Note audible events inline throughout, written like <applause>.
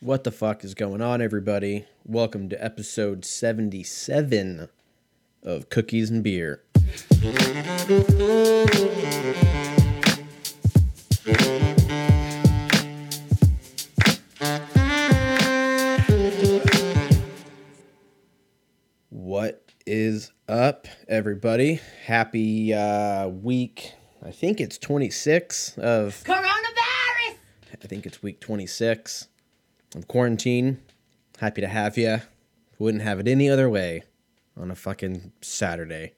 What the fuck is going on, everybody? Welcome to episode 77 of Cookies and Beer. What is up, everybody? Happy uh, week. I think it's 26 of Coronavirus! I think it's week 26 of quarantine. Happy to have you. Wouldn't have it any other way on a fucking Saturday.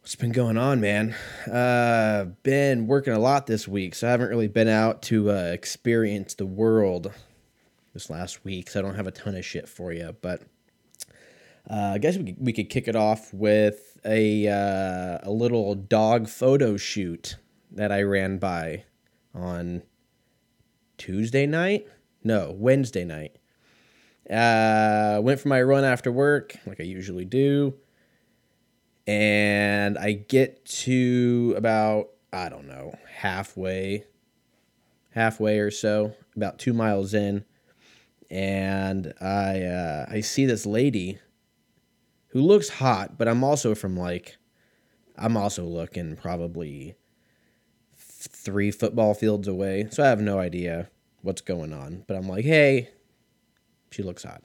What's been going on, man? Uh, been working a lot this week, so I haven't really been out to uh, experience the world this last week, so I don't have a ton of shit for you. But uh, I guess we could, we could kick it off with a uh, a little dog photo shoot that I ran by on Tuesday night. No, Wednesday night. Uh, went for my run after work, like I usually do, and I get to about I don't know halfway, halfway or so, about two miles in, and I uh, I see this lady who looks hot, but I'm also from like, I'm also looking probably three football fields away, so I have no idea what's going on. But I'm like, hey, she looks hot,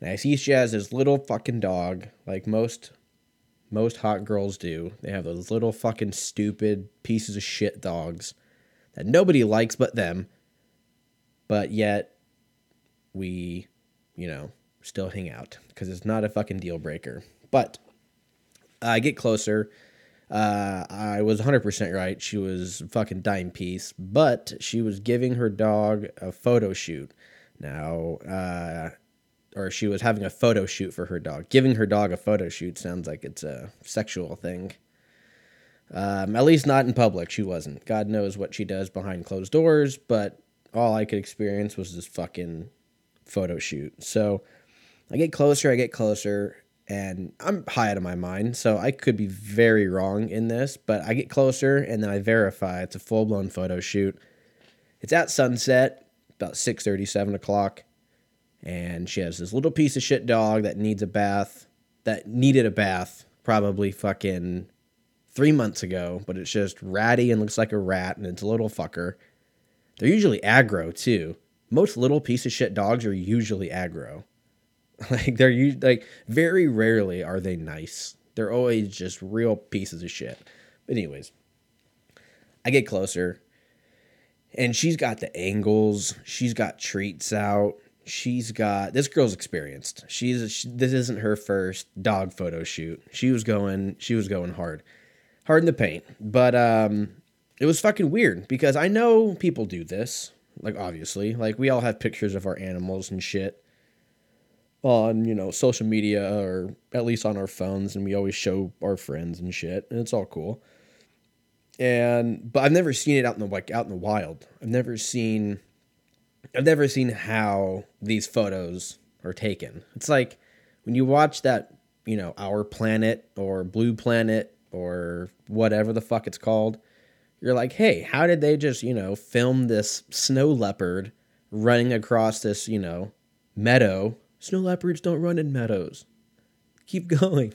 and I see she has this little fucking dog, like most most hot girls do. They have those little fucking stupid pieces of shit dogs that nobody likes but them, but yet we, you know, still hang out because it's not a fucking deal breaker. But I get closer. Uh, I was 100% right. She was fucking dime piece, but she was giving her dog a photo shoot. Now, uh, or she was having a photo shoot for her dog. Giving her dog a photo shoot sounds like it's a sexual thing. Um, at least not in public. She wasn't. God knows what she does behind closed doors, but all I could experience was this fucking photo shoot. So I get closer, I get closer, and I'm high out of my mind, so I could be very wrong in this, but I get closer and then I verify it's a full blown photo shoot. It's at sunset, about 6 7 o'clock, and she has this little piece of shit dog that needs a bath, that needed a bath probably fucking three months ago, but it's just ratty and looks like a rat, and it's a little fucker. They're usually aggro too. Most little piece of shit dogs are usually aggro. <laughs> Like they're u- like very rarely are they nice. They're always just real pieces of shit. But anyways, I get closer and she's got the angles, she's got treats out. She's got this girl's experienced. She's she, this isn't her first dog photo shoot. She was going she was going hard. Hard in the paint. But um it was fucking weird because I know people do this. Like obviously, like we all have pictures of our animals and shit on you know social media or at least on our phones and we always show our friends and shit and it's all cool. And but i've never seen it out in the like out in the wild. I've never seen i've never seen how these photos are taken. It's like when you watch that you know our planet or blue planet or whatever the fuck it's called you're like hey how did they just you know film this snow leopard running across this you know meadow Snow leopards don't run in meadows. Keep <laughs> going.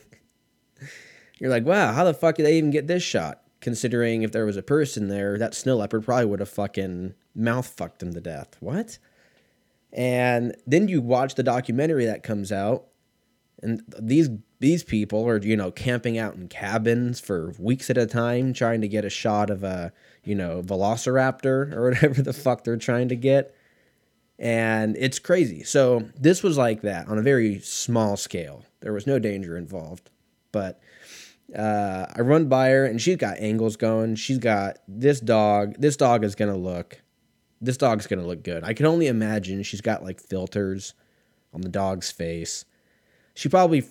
You're like, wow, how the fuck did they even get this shot? Considering if there was a person there, that snow leopard probably would have fucking mouth fucked them to death. What? And then you watch the documentary that comes out, and these these people are you know camping out in cabins for weeks at a time, trying to get a shot of a you know velociraptor or <laughs> whatever the fuck they're trying to get and it's crazy. So this was like that on a very small scale. There was no danger involved, but uh, I run by her and she's got angles going. She's got this dog. This dog is gonna look. This dog's gonna look good. I can only imagine she's got like filters on the dog's face. She probably,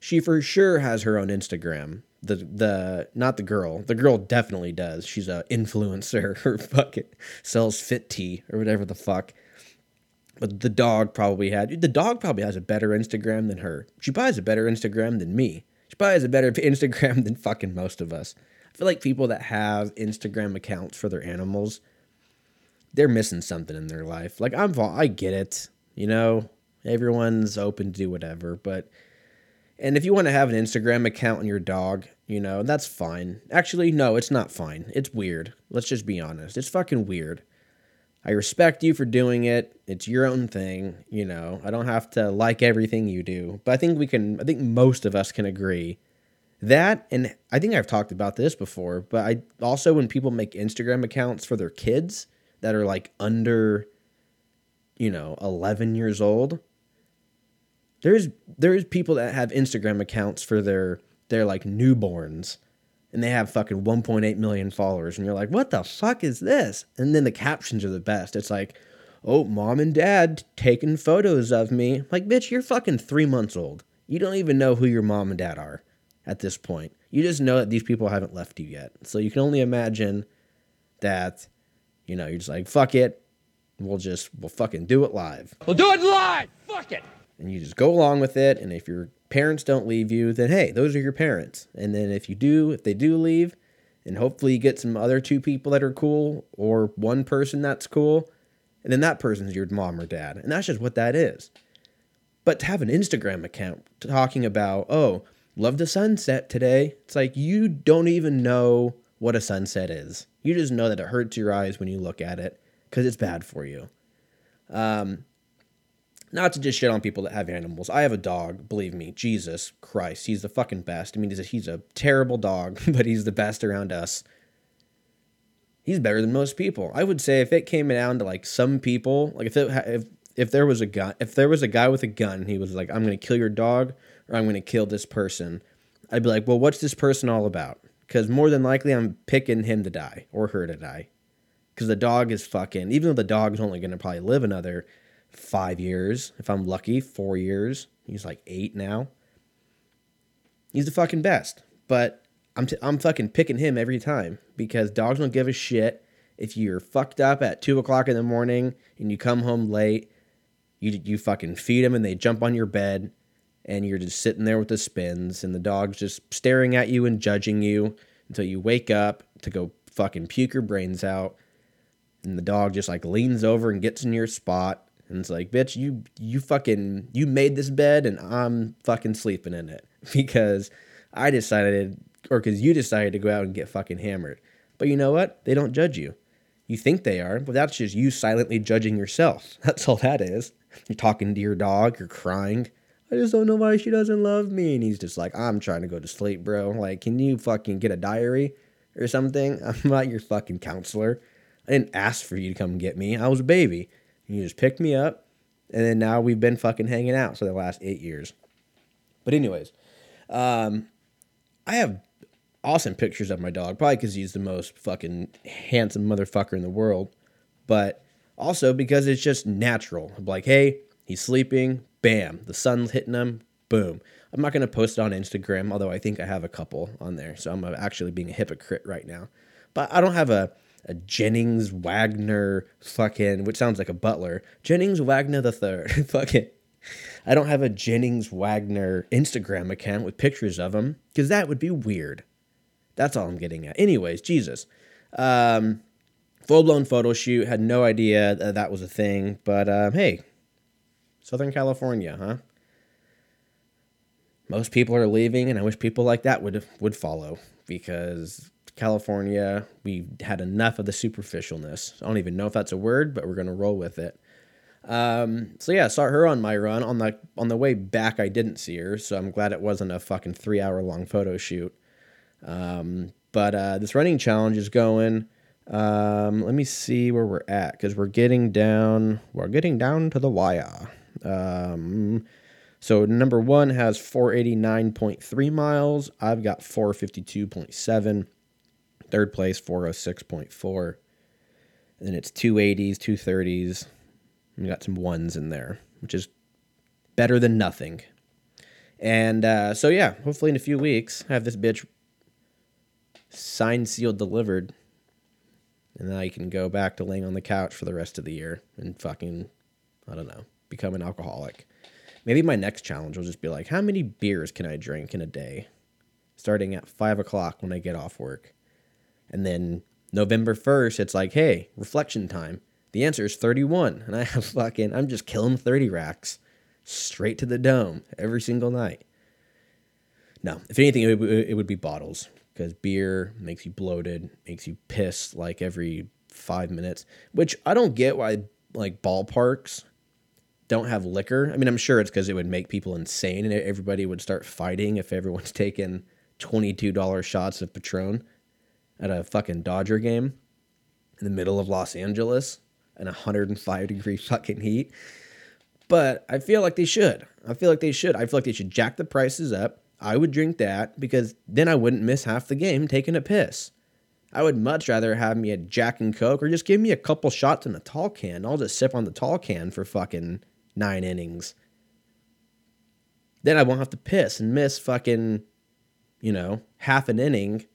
she for sure has her own Instagram. The the not the girl. The girl definitely does. She's a influencer. <laughs> Her fucking sells fit tea or whatever the fuck. But the dog probably had the dog probably has a better Instagram than her. She probably has a better Instagram than me. She probably has a better <laughs> Instagram than fucking most of us. I feel like people that have Instagram accounts for their animals, they're missing something in their life. Like I'm, I get it. You know, everyone's open to do whatever, but and if you want to have an Instagram account on your dog, you know, that's fine. Actually, no, it's not fine. It's weird. Let's just be honest. It's fucking weird. I respect you for doing it. It's your own thing, you know. I don't have to like everything you do, but I think we can I think most of us can agree that and I think I've talked about this before, but I also when people make Instagram accounts for their kids that are like under you know, 11 years old, there's there's people that have Instagram accounts for their their like newborns and they have fucking 1.8 million followers and you're like what the fuck is this? And then the captions are the best. It's like oh mom and dad taking photos of me. Like bitch you're fucking three months old. You don't even know who your mom and dad are at this point. You just know that these people haven't left you yet. So you can only imagine that you know you're just like fuck it. We'll just we'll fucking do it live. We'll do it live! Fuck it! And you just go along with it. And if your parents don't leave you, then hey, those are your parents. And then if you do, if they do leave, and hopefully you get some other two people that are cool or one person that's cool, and then that person's your mom or dad. And that's just what that is. But to have an Instagram account talking about, oh, love the sunset today, it's like you don't even know what a sunset is. You just know that it hurts your eyes when you look at it because it's bad for you. Um, not to just shit on people that have animals. I have a dog, believe me. Jesus Christ, he's the fucking best. I mean, he's a terrible dog, <laughs> but he's the best around us. He's better than most people. I would say if it came down to like some people, like if it, if if there was a gun, if there was a guy with a gun, he was like, "I'm going to kill your dog, or I'm going to kill this person." I'd be like, "Well, what's this person all about?" Because more than likely, I'm picking him to die or her to die. Because the dog is fucking. Even though the dog's only going to probably live another five years, if I'm lucky, four years. He's like eight now. He's the fucking best. But I'm, t- I'm fucking picking him every time because dogs don't give a shit if you're fucked up at two o'clock in the morning and you come home late. You, you fucking feed them and they jump on your bed and you're just sitting there with the spins and the dog's just staring at you and judging you until you wake up to go fucking puke your brains out and the dog just like leans over and gets in your spot and it's like, bitch, you you fucking you made this bed and I'm fucking sleeping in it <laughs> because I decided or because you decided to go out and get fucking hammered. But you know what? They don't judge you. You think they are, but that's just you silently judging yourself. <laughs> That's all that is. You're talking to your dog, you're crying. I just don't know why she doesn't love me. And he's just like, I'm trying to go to sleep, bro. Like, can you fucking get a diary or something? <laughs> I'm not your fucking counselor. I didn't ask for you to come get me. I was a baby. You just picked me up, and then now we've been fucking hanging out for the last eight years. But anyways, um, I have awesome pictures of my dog, probably because he's the most fucking handsome motherfucker in the world, but also because it's just natural. I'm like, hey, he's sleeping, bam, the sun's hitting him, boom. I'm not gonna post it on Instagram, although I think I have a couple on there, so I'm actually being a hypocrite right now. But I don't have a a Jennings Wagner fucking, which sounds like a butler. Jennings Wagner the third. <laughs> fucking. I don't have a Jennings Wagner Instagram account with pictures of him because that would be weird. That's all I'm getting at. Anyways, Jesus. Um, full blown photo shoot. Had no idea that, that was a thing, but um, hey, Southern California, huh? Most people are leaving, and I wish people like that would would follow because California, we had enough of the superficialness. I don't even know if that's a word, but we're gonna roll with it. Um, so yeah, saw her on my run. On the on the way back, I didn't see her, so I'm glad it wasn't a fucking three hour long photo shoot. Um, but uh, this running challenge is going. Um, let me see where we're at because we're getting down. We're getting down to the wire. Um, so number one has 489.3 miles. I've got 452.7. Third place, 406.4. And then it's 280s, 230s. We got some ones in there, which is better than nothing. And uh, so, yeah, hopefully in a few weeks, I have this bitch signed, sealed, delivered. And then I can go back to laying on the couch for the rest of the year and fucking, I don't know, become an alcoholic. Maybe my next challenge will just be like, how many beers can I drink in a day? Starting at five o'clock when I get off work. And then November 1st, it's like, hey, reflection time. The answer is 31. And I <laughs> have fucking, I'm just killing 30 racks straight to the dome every single night. No, if anything, it would, be bottles because beer makes you bloated, makes you piss like every five minutes, which I don't get why like ballparks don't have liquor. I mean, I'm sure it's because it would make people insane and everybody would start fighting if everyone's <laughs> taking $22 shots of Patron at a fucking Dodger game in the middle of Los Angeles in 105 degree <laughs> fucking heat. But I feel like they should. I feel like they should. I feel like they should jack the prices up. I would drink that because then I wouldn't miss half the game taking a piss. I would much rather have me a Jack and Coke or just give me a couple shots in a tall can. I'll just sip on the tall can for fucking nine innings. Then I won't have to piss and miss fucking, you know, half an inning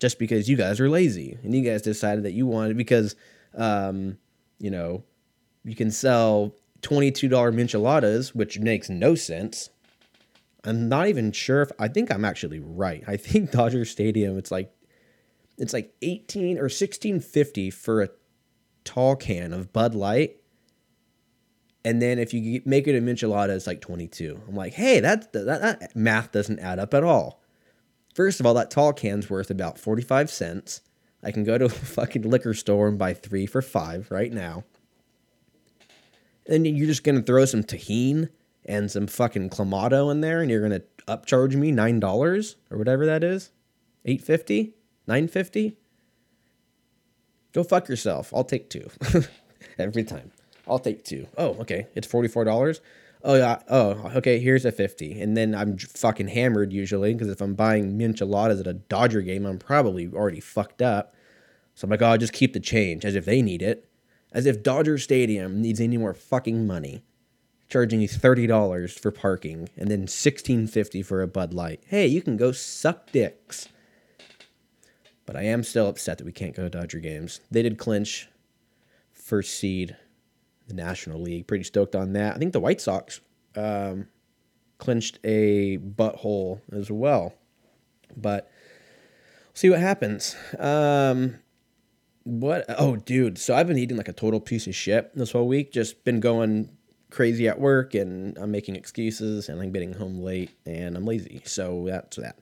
just because you guys are lazy and you guys decided that you wanted because, um, you know, you can sell $22 micheladas, which makes no sense. I'm not even sure if I think I'm actually right. I think <laughs> Dodger Stadium it's like it's like 18 or 1650 for a tall can of Bud Light. And then if you make it a michelada, it's like 22. I'm like, hey, that, that, that math doesn't add up at all. First of all, that tall can's worth about 45 cents. I can go to <laughs> a fucking liquor store and buy three for five right now. And you're just gonna throw some Tajín and some fucking clamato in there, and you're gonna upcharge me nine dollars or whatever that is, eight fifty, nine fifty. Go fuck yourself. I'll take two <laughs> every time. I'll take two. Oh, okay. It's forty four dollars. Oh yeah. Oh, okay. Here's a fifty, and then I'm fucking hammered usually because if I'm buying micheladas at a Dodger game, I'm probably already fucked up. So I'm like, oh, I'll just keep the change as if they need it, as if Dodger Stadium needs any more fucking money charging you thirty dollars for parking and then sixteen fifty for a Bud Light. Hey, you can go suck dicks. But I am still upset that we can't go to Dodger games. They did clinch first seed, the National League. Pretty stoked on that. I think the White Sox um, clinched a butthole as well. But we'll see what happens. Um, what? Oh, dude. So I've been eating like a total piece of shit this whole week. Just been going crazy at work and I'm making excuses and I'm getting home late and I'm lazy. So that's that.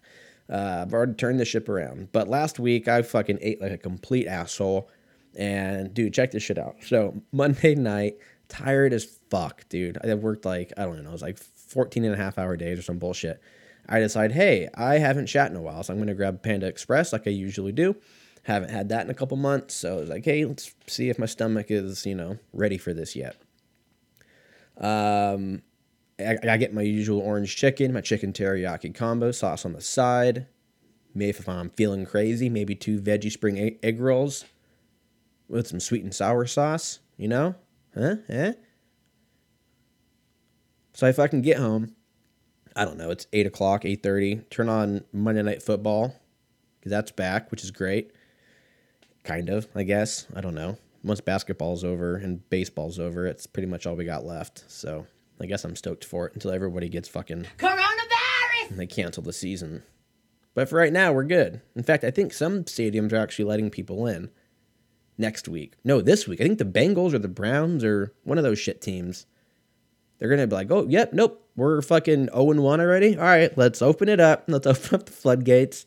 Uh, I've already turned the ship around. But last week I fucking ate like a complete asshole. And dude, check this shit out. So Monday night, tired as fuck, dude. I worked like, I don't know, it was like 14 and a half hour days or some bullshit. I decide, hey, I haven't shat in a while, so I'm gonna grab Panda Express like I usually do. Haven't had that in a couple months, so I was like, hey, let's see if my stomach is, you know, ready for this yet. Um, I, I get my usual orange chicken, my chicken teriyaki combo, sauce on the side. Maybe if I'm feeling crazy, maybe two veggie spring egg, egg rolls with some sweet and sour sauce, you know? Huh? Eh? So if I can get home, I don't know, it's 8 o'clock, 8.30, turn on Monday Night Football, because that's back, which is great. Kind of, I guess. I don't know once basketball's over and baseball's over, it's pretty much all we got left. So I guess I'm stoked for it until everybody gets fucking Coronavirus! and they cancel the season. But for right now, we're good. In fact, I think some stadiums are actually letting people in next week. No, this week. I think the Bengals or the Browns or one of those shit teams. They're gonna be like, oh, yep, nope, we're fucking 0 and 1 already. All right, let's open it up. <laughs> Let's open up the floodgates.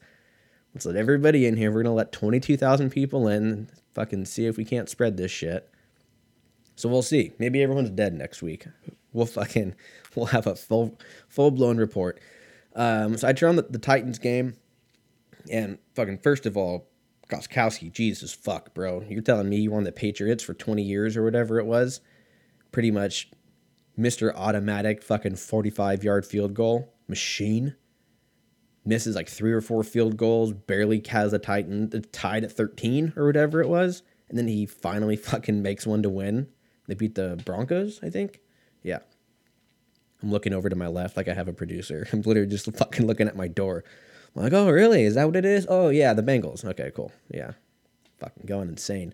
Let's let everybody in here. We're gonna let 22,000 people in fucking see if we can't spread this shit. So we'll see. Maybe everyone's dead next week. We'll fucking <laughs> we'll have a full full blown report. Um, so I turn on the, the Titans game, and fucking first of all, Gostkowski, Jesus fuck, bro. You're telling me you won the Patriots for 20 years or whatever it was? Pretty much Mr. Automatic fucking 45 yard field goal machine. Misses like three or four field goals, barely has a Titan tied at 13 or whatever it was. And then he finally <laughs> fucking makes one to win. They beat the Broncos, I think. Yeah. I'm looking over to my left like I have a producer. <laughs> I'm literally just fucking looking at my door. I'm like, oh, really? Is that what it is? Oh, yeah, the Bengals. Okay, cool. Yeah. Fucking going insane.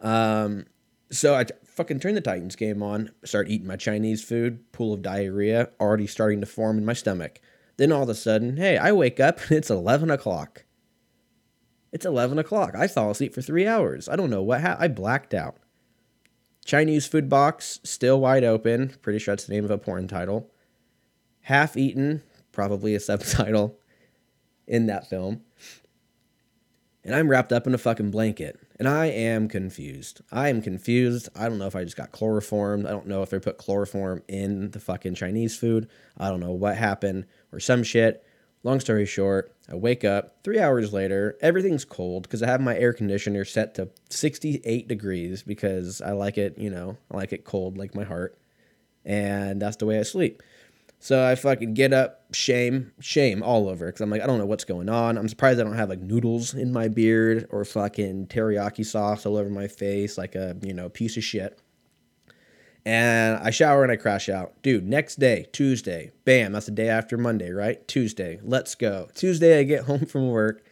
Um, so I t- fucking turn the Titans game on, start eating my Chinese food, pool of diarrhea already starting to form in my stomach. Then all of a sudden, hey, I wake up and it's 11 o'clock. It's 11 o'clock. I fell asleep for three hours. I don't know what happened. I blacked out. Chinese food box still wide open. Pretty sure that's the name of a porn title. Half eaten, probably a <laughs> subtitle in that film. And I'm wrapped up in a fucking blanket. And I am confused. I am confused. I don't know if I just got chloroformed. I don't know if they put chloroform in the fucking Chinese food. I don't know what happened or some shit. Long story short, I wake up three hours later. Everything's cold because I have my air conditioner set to 68 degrees because I like it, you know, I like it cold like my heart. And that's the way I sleep. So I fucking get up, shame, shame all over because I'm like, I don't know what's going on. I'm surprised I don't have like noodles in my beard or fucking teriyaki sauce all over my face like a, you know, piece of shit. And I shower and I crash out. Dude, next day, Tuesday, bam, that's the day after Monday, right? Tuesday, let's go. Tuesday, I get <laughs> home from work.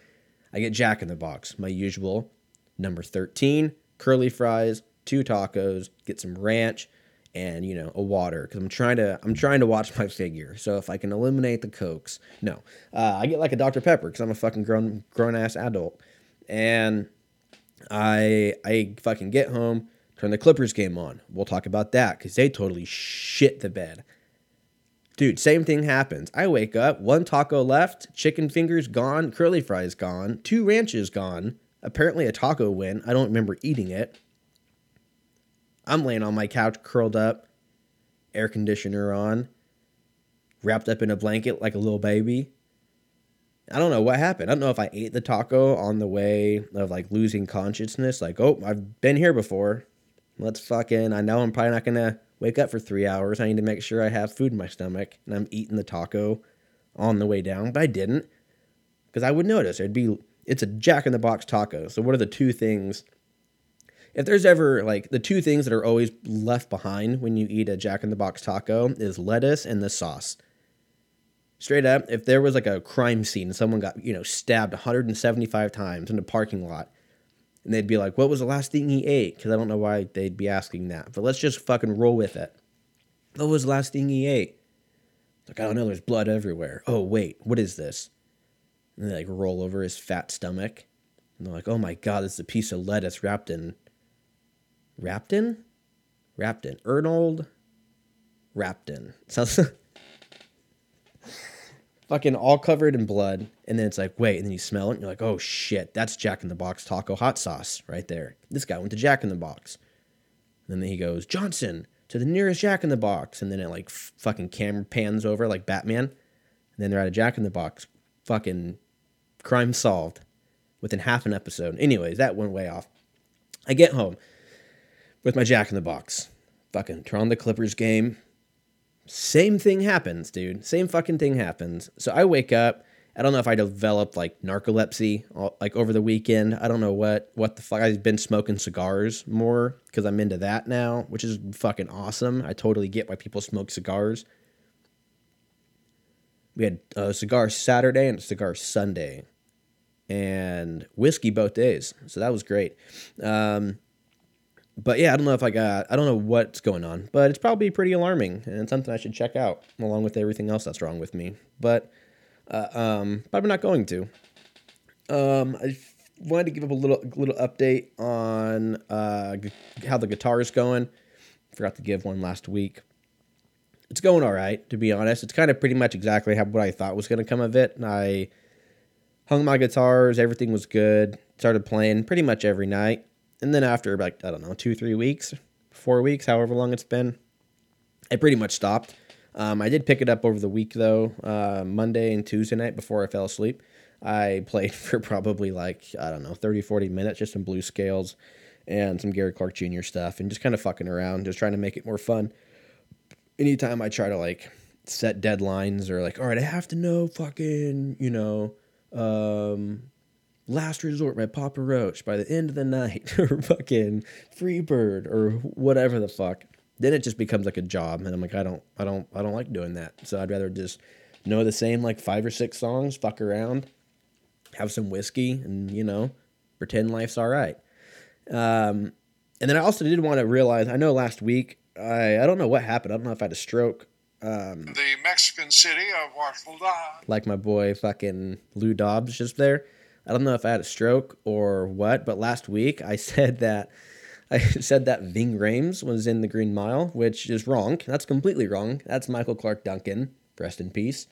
I get Jack in the Box, my usual. Number 13, curly fries, two tacos, get some ranch, and you know a water because I'm trying to I'm trying to watch <laughs> my figure. So if I can eliminate the cokes, no, uh, I get like a Dr Pepper because I'm a fucking grown grown ass adult, and I I fucking get home, turn the Clippers game on. We'll talk about that because they totally shit the bed. Dude, same thing happens. I wake up, one taco left, chicken fingers gone, curly fries gone, two ranches gone. Apparently a taco win. I don't remember eating it. I'm laying on my couch, curled up, air conditioner on, wrapped up in a blanket like a little baby. I don't know what happened. I don't know if I ate the taco on the way of like losing consciousness. Like, oh, I've been here before. Let's fucking, I know I'm probably not to wake up for three hours. I need to make sure I have food in my stomach and I'm eating the taco on the way down. But I didn't because I would notice. It'd be, it's a Jack in the Box taco. So, what are the two things if there's ever like the two things that are always left behind when you eat a Jack in the Box taco is lettuce and the sauce. Straight up, if there was like a crime scene and someone got, you know, stabbed 175 times in a parking lot, and they'd be like, what was the last thing he ate? Because I don't know why they'd be asking that. But let's just fucking roll with it. What was the last thing he ate? Like, I don't know, there's blood everywhere. Oh, wait, what is this? And they like roll over his fat stomach. And they're like, oh my god, this is a piece of lettuce wrapped in Rapton? Rapton. Ernold Rapton. <laughs> Sounds fucking all covered in blood. And then it's like, wait, and then you smell it and you're like, oh shit, that's Jack in the Box taco hot sauce right there. This guy went to Jack in the Box. And then he goes, Johnson, to the nearest Jack in the Box. And then it like f- fucking camera pans over like Batman. And then they're at a Jack in the Box. Fucking crime solved within half an episode. Anyways, that went way off. I get home with my Jack in the Box. Fucking turn on the Clippers game. Same thing happens, dude. Same fucking thing happens. So I wake up. I don't know if I developed like narcolepsy like over the weekend. I don't know what what the fuck. I've been smoking cigars more because I'm into that now, which is fucking awesome. I totally get why people smoke cigars. We had a cigar Saturday and a cigar Sunday, and whiskey both days. So that was great. Um, but yeah, I don't know if I got, I don't know what's going on, but it's probably pretty alarming and something I should check out along with everything else that's wrong with me. But, uh, um, probably not going to. Um, I wanted to give up a little, little update on, uh, how the guitar is going. Forgot to give one last week. It's going all right, to be honest. It's kind of pretty much exactly how, what I thought was going to come of it. And I hung my guitars, everything was good. Started playing pretty much every night and then after like I don't know two three weeks, four weeks, however long it's been, I pretty much stopped. Um, I did pick it up over the week though, uh, Monday and Tuesday night before I fell asleep. I <laughs> played for probably like, I don't know, 30, 40 minutes, just some blue scales and some Gary Clark Jr. stuff and just kind of fucking around, just trying to make it more fun. Anytime I try to like set deadlines or like, all right, I have to know fucking, you know, um, Last Resort by Papa Roach by the end of the night <laughs> or fucking Freebird or whatever the fuck. Then it just becomes like a job and I'm like I don't I don't I don't like doing that. So I'd rather just know the same like five or six songs, fuck around, have some whiskey and you know, pretend life's all right. Um and then I also did want to realize I know last week I I don't know what happened. I don't know if I had a stroke um, the Mexican city of Guadalajara. Like my boy fucking Lou Dobbs just there. I don't know if I had a stroke or what, but last week I <laughs> said that I said that Ving Rhames was in The Green Mile, which is wrong. That's completely wrong. That's Michael Clarke Duncan. Rest in peace.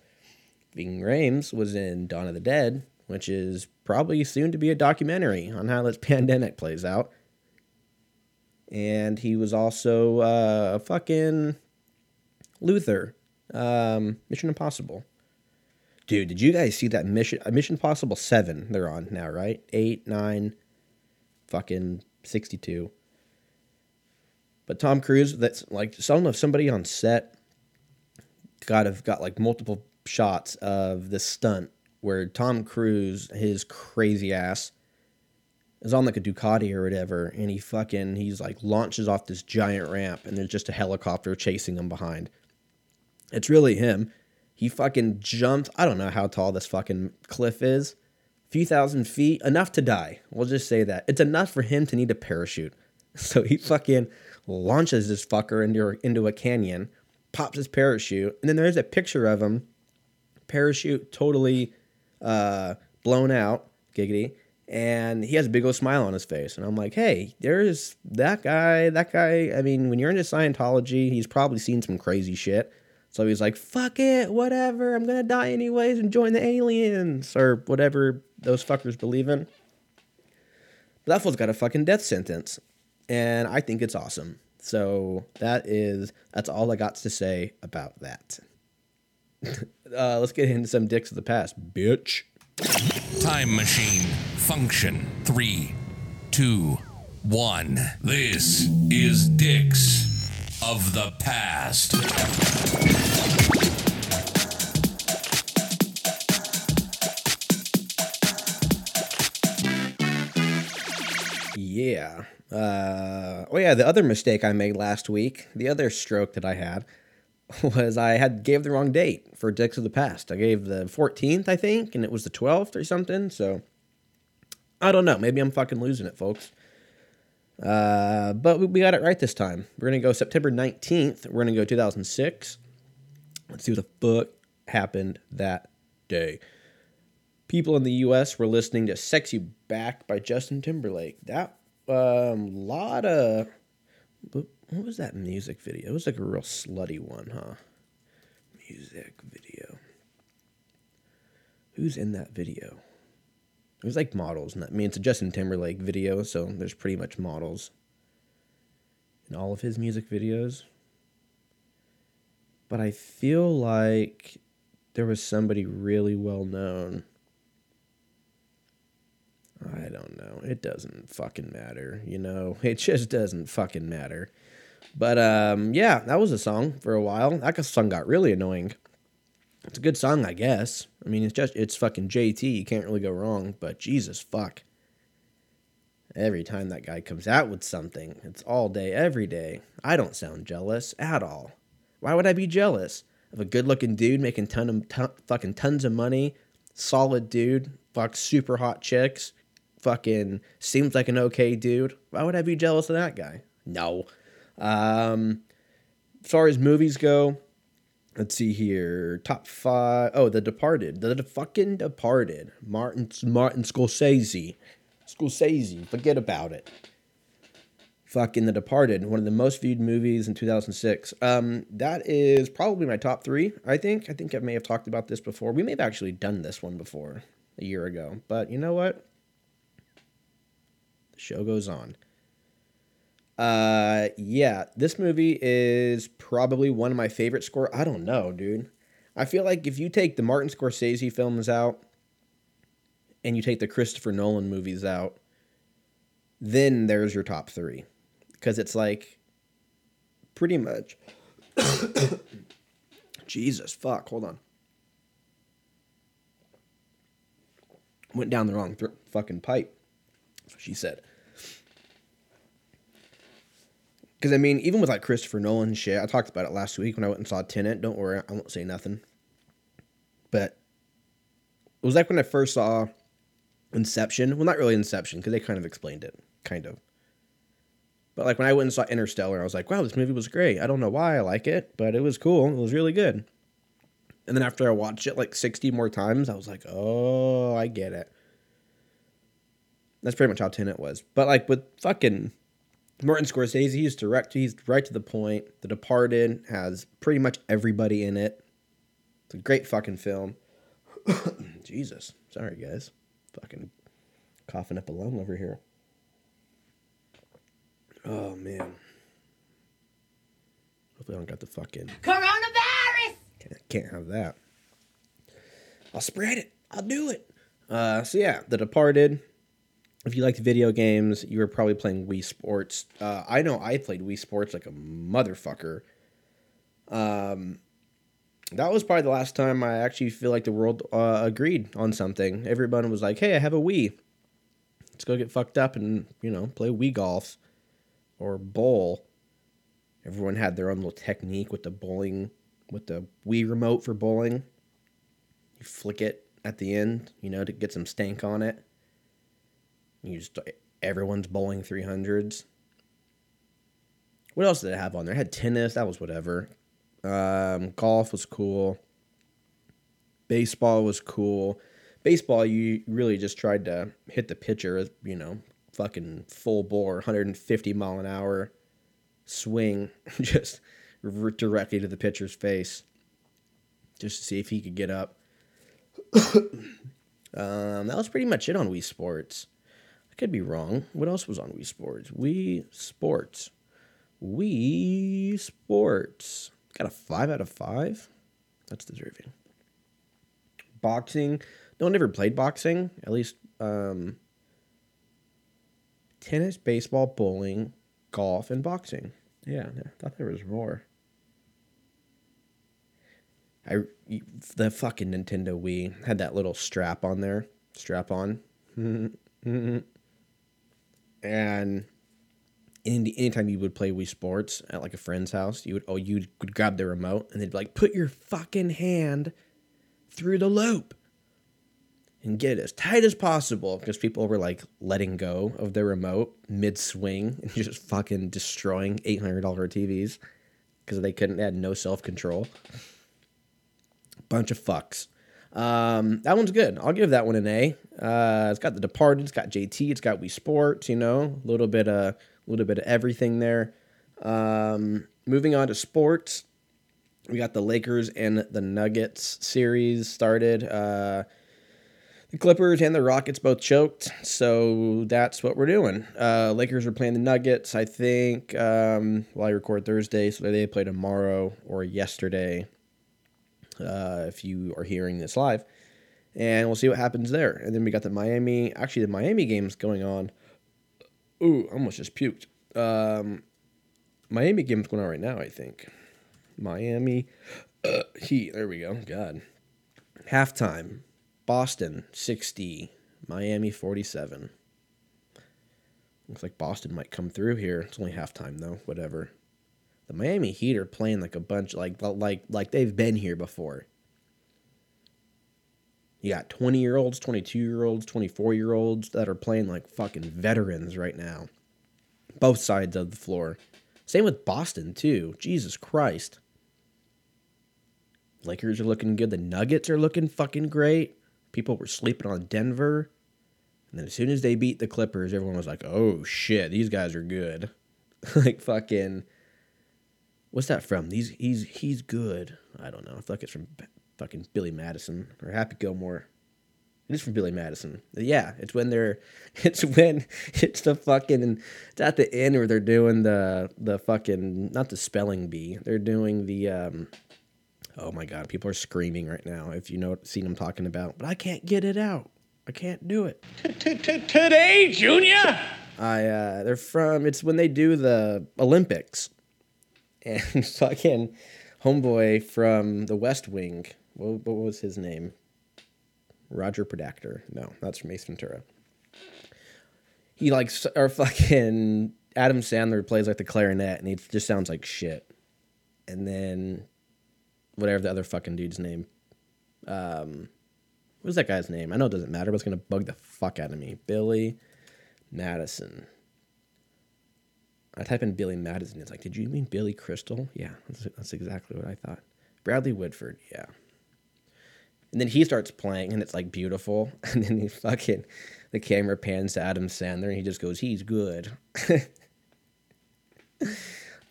Ving Rhames was in Dawn of the Dead, which is probably soon to be a documentary on how this <laughs> pandemic plays out. And he was also uh, fucking Luther, um, Mission Impossible. Dude, did you guys see that Mission uh, Mission Impossible 7 they're on now, right? 8, 9, fucking 62. But Tom Cruise, that's like, I don't know if somebody on set got have got like multiple shots of this stunt where Tom Cruise, his crazy ass, is on like a Ducati or whatever, and he fucking he's like launches off this giant ramp, and there's just a helicopter chasing him behind. It's really him. He fucking jumped. I don't know how tall this fucking cliff is. A few thousand feet, enough to die. We'll just say that. It's enough for him to need a parachute. <laughs> So he fucking launches this fucker into, into a canyon, pops his parachute, and then there's a picture of him, parachute totally uh, blown out, giggity, and he has a big old smile on his face. And I'm like, hey, there's that guy. That guy. I mean, when you're into Scientology, he's probably seen some crazy shit. So he's like, fuck it, whatever. I'm gonna die anyways and join the aliens or whatever those fuckers believe in. But that fool's got a fucking death sentence, and I think it's awesome. So that is that's all I got to say about that. <laughs> uh, let's get into some dicks of the past, bitch. Time machine function three, two, one. This is dicks of the past. Yeah. Uh, oh yeah, the other mistake I made last week, the other stroke that I had, <laughs> was I had gave the wrong date for Dicks of the Past. I gave the 14th, I think, and it was the 12th or something. So I don't know. Maybe I'm fucking losing it, folks. Uh, but we, we got it right this time. We're gonna go September 19th. We're gonna go 2006. Let's see what the fuck happened that day. People in the U.S. were listening to "Sexy Back" by Justin Timberlake. That um, lot of what was that music video? It was like a real slutty one, huh? Music video. Who's in that video? It was like models, I mean it's a Justin Timberlake video, so there's pretty much models in all of his music videos. But I feel like there was somebody really well known. I don't know. It doesn't fucking matter, you know. <laughs> It just doesn't fucking matter. But um, yeah, that was a song for a while. That song got really annoying. It's a good song, I guess. I mean, it's just it's fucking JT. You can't really go wrong. But Jesus fuck. Every time that guy comes out with something, it's all day, every day. I don't sound jealous at all. Why would I be jealous of a good-looking dude making ton of ton, fucking tons of money, solid dude, fuck super hot chicks, fucking seems like an okay dude? Why would I be jealous of that guy? No. Um, as far as movies go, let's see here. Top five. Oh, The Departed. The, fucking Departed. Martin Martin Scorsese. Scorsese. Forget about it. Fucking The Departed, one of the most viewed movies in 2006. Um, that is probably my top three. I think. I think I may have talked about this before. We may have actually done this one before a year ago. But you know what? The show goes on. Uh, yeah, this movie is probably one of my favorite score. I don't know, dude. I feel like if you take the Martin Scorsese films out and you take the Christopher Nolan movies out, then there's your top three. Because it's like pretty much. <coughs> Jesus, fuck, hold on. Went down the wrong th- fucking pipe. She said. Because I mean, even with like Christopher Nolan shit, I talked about it last week when I went and saw Tenet. Don't worry, I won't say nothing. But it was like when I first saw Inception. Well, not really Inception because they kind of explained it, kind of. But like when I went and saw Interstellar, I was like, wow, this movie was great. I don't know why I like it, but it was cool. It was really good. And then after I watched it like 60 more times, I was like, oh, I get it. That's pretty much how Tenet was. But like with fucking Martin Scorsese, he's direct, he's right to the point. The Departed has pretty much everybody in it. It's a great fucking film. <coughs> Jesus, sorry guys, fucking coughing up a lung over here. Oh man. Hopefully I don't got the fucking Coronavirus! can't, can't have that. I'll spread it. I'll do it. Uh, so yeah, The Departed. If you liked video games, you were probably playing Wii Sports. Uh, I know I played Wii Sports like a motherfucker. Um, that was probably the last time I actually feel like the world uh, agreed on something. Everyone was like, "Hey, I have a Wii. Let's go get fucked up and you know play Wii golf or bowl." Everyone had their own little technique with the bowling, with the Wii remote for bowling. You flick it at the end, you know, to get some stank on it. You just everyone's bowling three hundreds. What else did it have on there? It had tennis. That was whatever. Um, golf was cool. Baseball was cool. Baseball, you really just tried to hit the pitcher, you know, fucking full bore, 150 mile an hour swing, <laughs> just directly to the pitcher's face, just to see if he could get up. <coughs> um, that was pretty much it on Wii Sports. I could be wrong. What else was on Wii Sports? Wii Sports. Wii Sports. Got a five out of five. That's deserving. Boxing. No one ever played boxing. At least um, tennis, baseball, bowling, golf, and boxing. Yeah, I thought there was more. I the fucking Nintendo Wii had that little strap on there, strap on, <laughs> and any, anytime you would play Wii Sports at like a friend's house, you would oh you would grab the remote and they'd be like, put your fucking hand through the loop and get it as tight as possible because people were like letting go of their remote mid swing <laughs> and just fucking destroying eight hundred dollar TVs because they couldn't they had no self control. Bunch of fucks. Um, that one's good. I'll give that one an A. Uh, it's got The Departed. It's got JT. It's got Wii Sports. You know, a little bit of a little bit of everything there. Um, moving on to sports, we got the Lakers and the Nuggets series started. Uh, the Clippers and the Rockets both choked, so that's what we're doing. Uh, Lakers are playing the Nuggets, I think. Um, while I record Thursday, so they play tomorrow or yesterday. Uh, if you are hearing this live, and we'll see what happens there. And then we got the Miami. Actually, the Miami game's going on. Ooh, I almost just puked. Um, Miami game's going on right now. I think. Miami uh, Heat. There we go. God. Halftime. Boston 60, Miami 47. Looks like Boston might come through here. It's only halftime though. Whatever. The Miami Heat are playing like a bunch like like like they've been here before. You got 20 year olds, 22 year olds, 24 year olds that are playing like fucking veterans right now. Both sides of the floor. Same with Boston, too. Jesus Christ. Lakers are looking good. The Nuggets are looking fucking great. People were sleeping on Denver. And then as soon as they beat the Clippers, everyone was like, oh shit, these guys are good. <laughs> like fucking what's that from? These he's he's good. I don't know. I feel like it's from fucking Billy Madison or Happy Gilmore. It is from Billy Madison. Yeah, it's when they're <laughs> it's when it's the fucking it's at the end where they're doing the the fucking not the spelling bee. They're doing the um Oh my god, people are screaming right now if you know seen them talking about, but I can't get it out. I can't do it. Today, Junior? I uh they're from it's when they do the Olympics. And <laughs> fucking homeboy from the West Wing. What, what was his name? Roger Podacter. No, that's from Ace Ventura. He likes or fucking Adam Sandler plays like the clarinet and he just sounds like shit. And then whatever the other fucking dude's name. Um, what was that guy's name? I know it doesn't matter, but it's gonna bug the fuck out of me. Billy Madison. I type in Billy Madison. It's like, did you mean Billy Crystal? Yeah, that's, that's exactly what I thought. Bradley Whitford. Yeah. And then he starts playing, and it's like beautiful. <laughs> And then he fucking, the camera pans to Adam Sandler, and he just goes, "He's good." <laughs>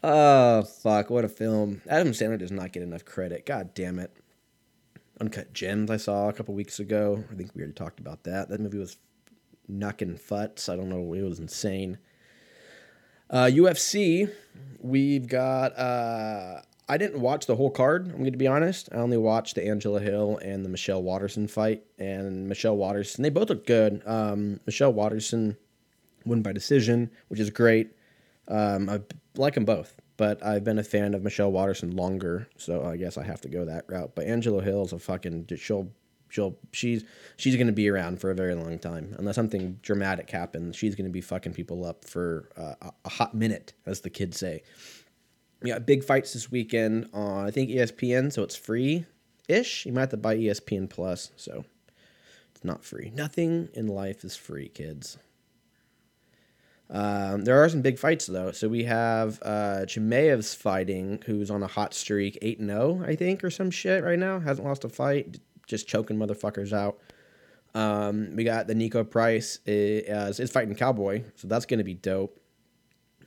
oh fuck! What a film. Adam Sandler does not get enough credit. God damn it. Uncut Gems I saw a couple weeks ago. I think we already talked about that. That movie was knocking futs. I don't know. It was insane. Uh, UFC, we've got. Uh, I didn't watch the whole card. I'm going to be honest. I only watched the Angela Hill and the Michelle Waterson fight, and Michelle Waterson, They both look good. Um, Michelle Waterson won by decision, which is great. Um, I like them both, but I've been a fan of Michelle Waterson longer, so I guess I have to go that route. But Angela Hill's a fucking she'll she'll she's she's gonna be around for a very long time unless something dramatic happens. She's gonna be fucking people up for uh, a hot minute, as the kids say. We big fights this weekend on I think ESPN, so it's free ish. You might have to buy ESPN Plus, so it's not free. Nothing in life is free, kids. Um, there are some big fights though. So we have uh, Chimaev's fighting, who's on a hot streak, eight and zero, oh, I think, or some shit right now. Hasn't lost a fight, just choking motherfuckers out. Um, we got the Niko Price is, is fighting Cowboy, so that's gonna be dope.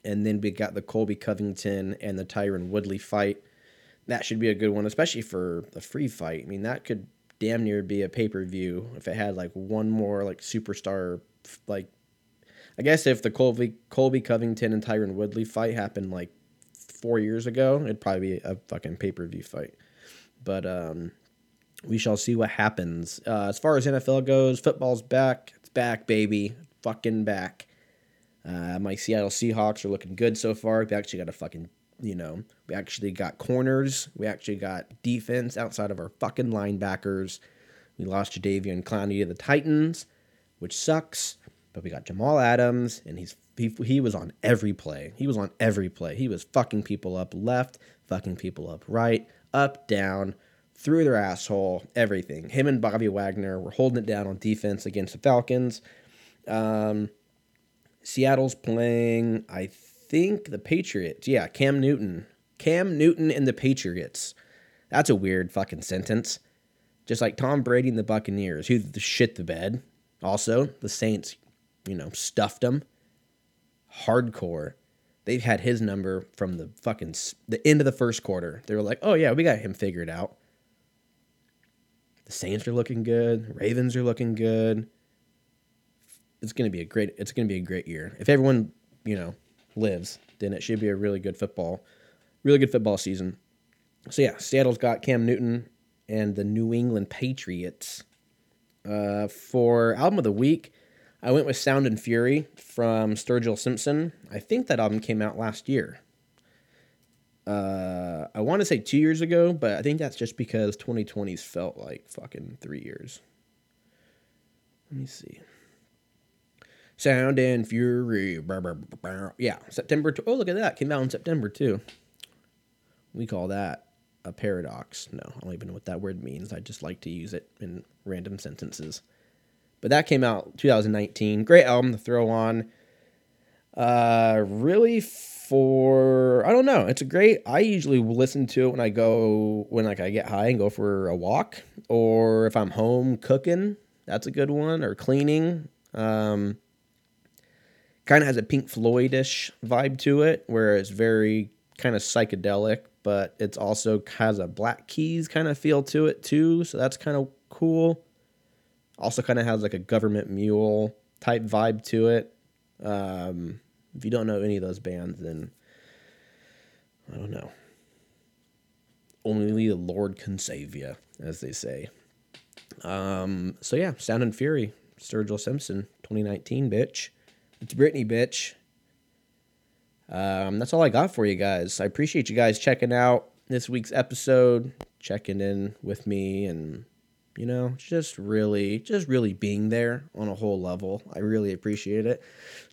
And then we got the Colby Covington and the Tyron Woodley fight. That should be a good one, especially for a free fight. I mean, that could damn near be a pay per view if it had like one more like superstar like I guess if the Colby Colby Covington and Tyron Woodley fight happened like four years ago, it'd probably be a fucking pay per view fight. But um, we shall see what happens. Uh, as far as NFL goes, football's back. It's back, baby. Fucking back. Uh, my Seattle Seahawks are looking good so far. We actually got a fucking, you know, we actually got corners. We actually got defense outside of our fucking linebackers. We lost Jadeveon Clowney to the Titans, which sucks. But we got Jamal Adams, and he's he, he was on every play. He was on every play. He was fucking people up left, fucking people up right, up, down, through their asshole, everything. Him and Bobby Wagner were holding it down on defense against the Falcons. Um, Seattle's playing, I think, the Patriots. Yeah, Cam Newton. Cam Newton and the Patriots. That's a weird fucking sentence. Just like Tom Brady and the Buccaneers, who shit the bed. Also, the Saints you know, stuffed him. Hardcore. They've had his number from the fucking the end of the first quarter. They were like, "Oh yeah, we got him figured out." The Saints are looking good. Ravens are looking good. It's gonna be a great. It's gonna be a great year if everyone you know lives. Then it should be a really good football, really good football season. So yeah, Seattle's got Cam Newton and the New England Patriots. Uh, for album of the week, I went with Sound and Fury from Sturgill Simpson. I think that album came out last year. Uh, I want to say two years ago, but I think that's just because 2020's felt like fucking three years. Let me see. Sound and Fury. Yeah, September. Oh, look at that. Came out in September, too. We call that a paradox. No, I don't even know what that word means. I just like to use it in random sentences. But that came out 2019. Great album to throw on. Uh, really for I don't know. It's a great. I usually listen to it when I go when like I get high and go for a walk, or if I'm home cooking. That's a good one. Or cleaning. Um, kind of has a Pink Floydish vibe to it, where it's very kind of psychedelic, but it's also has a Black Keys kind of feel to it too. So that's kind of cool. Also, kind of has like a government mule type vibe to it. Um, if you don't know any of those bands, then I don't know. Only the Lord can save you, as they say. Um, so yeah, Sound and Fury, Sturgill Simpson, 2019, bitch. It's Britney, bitch. Um, that's all I got for you guys. I appreciate you guys checking out this week's episode, checking in with me and you know just really just really being there on a whole level. I really appreciate it.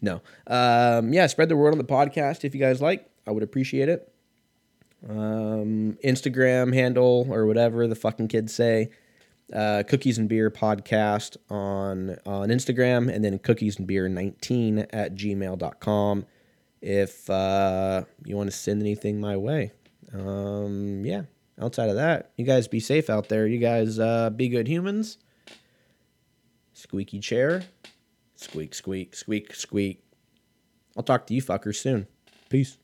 No. Um yeah spread the word on the podcast if you guys like. I would appreciate it. Um instagram handle or whatever the fucking kids say uh, cookies and beer podcast on on instagram and then cookies and beer 19 at gmail.com if uh, you want to send anything my way um yeah outside of that, you guys be safe out there. You guys uh, be good humans. Squeaky chair. Squeak, squeak, squeak, squeak. I'll talk to you fuckers soon. Peace.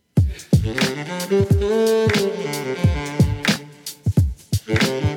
<laughs>